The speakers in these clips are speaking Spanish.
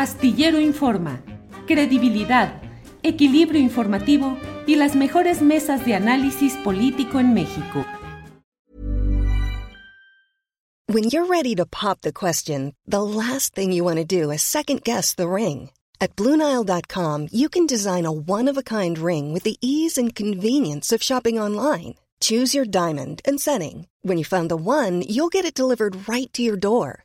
Astillero Informa, credibilidad, equilibrio informativo y las mejores mesas de análisis político en México. When you're ready to pop the question, the last thing you want to do is second guess the ring. At Bluenile.com, you can design a one of a kind ring with the ease and convenience of shopping online. Choose your diamond and setting. When you find the one, you'll get it delivered right to your door.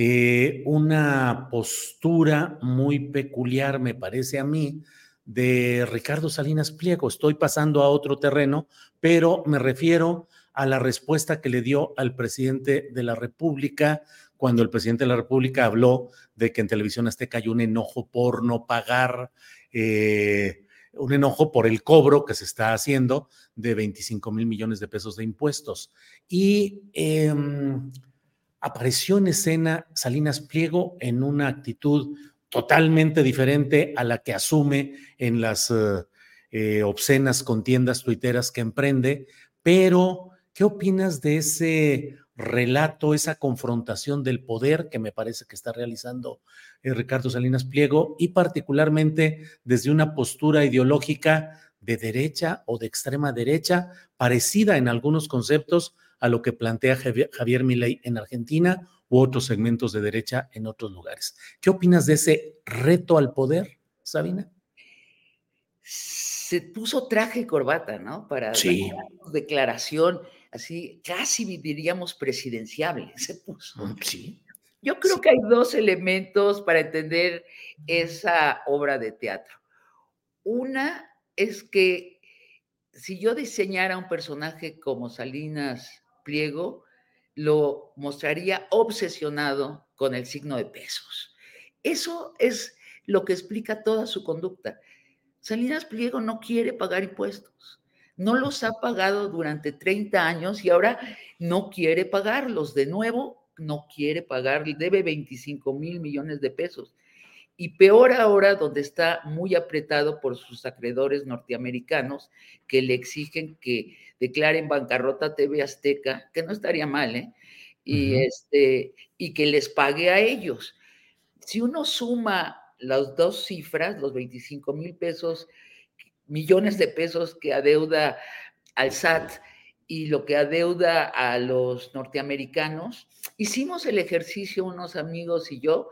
eh, una postura muy peculiar, me parece a mí, de Ricardo Salinas Pliego. Estoy pasando a otro terreno, pero me refiero a la respuesta que le dio al presidente de la República cuando el presidente de la República habló de que en Televisión Azteca hay un enojo por no pagar, eh, un enojo por el cobro que se está haciendo de 25 mil millones de pesos de impuestos. Y eh, apareció en escena Salinas Pliego en una actitud totalmente diferente a la que asume en las eh, eh, obscenas contiendas tuiteras que emprende, pero ¿qué opinas de ese relato, esa confrontación del poder que me parece que está realizando eh, Ricardo Salinas Pliego y particularmente desde una postura ideológica de derecha o de extrema derecha, parecida en algunos conceptos a lo que plantea Javier Milei en Argentina u otros segmentos de derecha en otros lugares. ¿Qué opinas de ese reto al poder, Sabina? Se puso traje y corbata, ¿no? Para sí. declaración, así casi diríamos presidenciable, se puso. Mm, sí. Yo creo que hay dos elementos para entender esa obra de teatro. Una es que si yo diseñara un personaje como Salinas Pliego lo mostraría obsesionado con el signo de pesos. Eso es lo que explica toda su conducta. Salinas Pliego no quiere pagar impuestos. No los ha pagado durante 30 años y ahora no quiere pagarlos. De nuevo, no quiere pagar, debe 25 mil millones de pesos. Y peor ahora, donde está muy apretado por sus acreedores norteamericanos que le exigen que declaren bancarrota TV Azteca, que no estaría mal, ¿eh? Y, este, y que les pague a ellos. Si uno suma las dos cifras, los 25 mil pesos, millones de pesos que adeuda al SAT y lo que adeuda a los norteamericanos, hicimos el ejercicio unos amigos y yo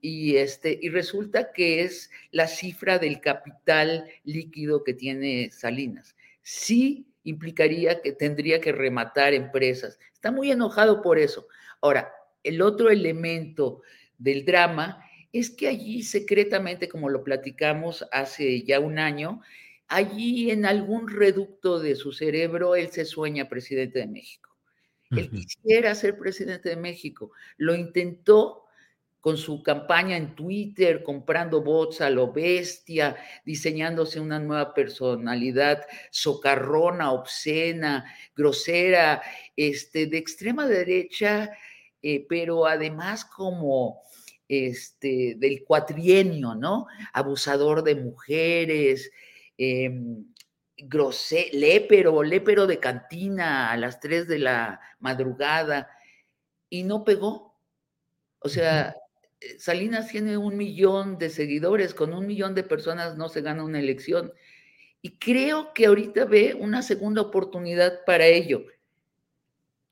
y, este, y resulta que es la cifra del capital líquido que tiene Salinas. Sí implicaría que tendría que rematar empresas. Está muy enojado por eso. Ahora, el otro elemento del drama es que allí secretamente, como lo platicamos hace ya un año, allí en algún reducto de su cerebro, él se sueña presidente de México. Él quisiera ser presidente de México. Lo intentó con su campaña en Twitter, comprando bots a lo bestia, diseñándose una nueva personalidad socarrona, obscena, grosera, este, de extrema derecha, eh, pero además como este, del cuatrienio, ¿no? Abusador de mujeres, eh, grosé, lépero, lépero de cantina a las 3 de la madrugada, y no pegó. O sea, Salinas tiene un millón de seguidores, con un millón de personas no se gana una elección. Y creo que ahorita ve una segunda oportunidad para ello.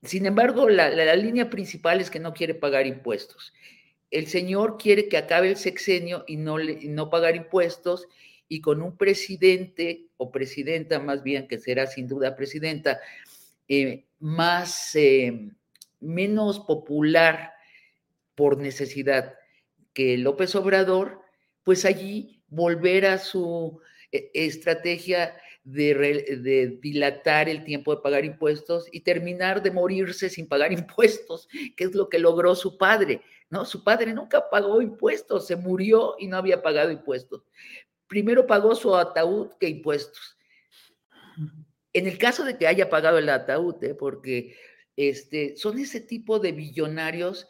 Sin embargo, la, línea principal es que no quiere pagar impuestos. El señor quiere que acabe el sexenio y no, no pagar impuestos y con un presidente o presidenta más bien, que será sin duda presidenta, eh, más... Eh, menos popular por necesidad que López Obrador, pues allí volver a su eh, estrategia de, dilatar el tiempo de pagar impuestos y terminar de morirse sin pagar impuestos, que es lo que logró su padre. No, su padre nunca pagó impuestos, se murió y no había pagado impuestos. Primero pagó su ataúd que impuestos. En el caso de que haya pagado el ataúd, ¿eh? porque este, son ese tipo de billonarios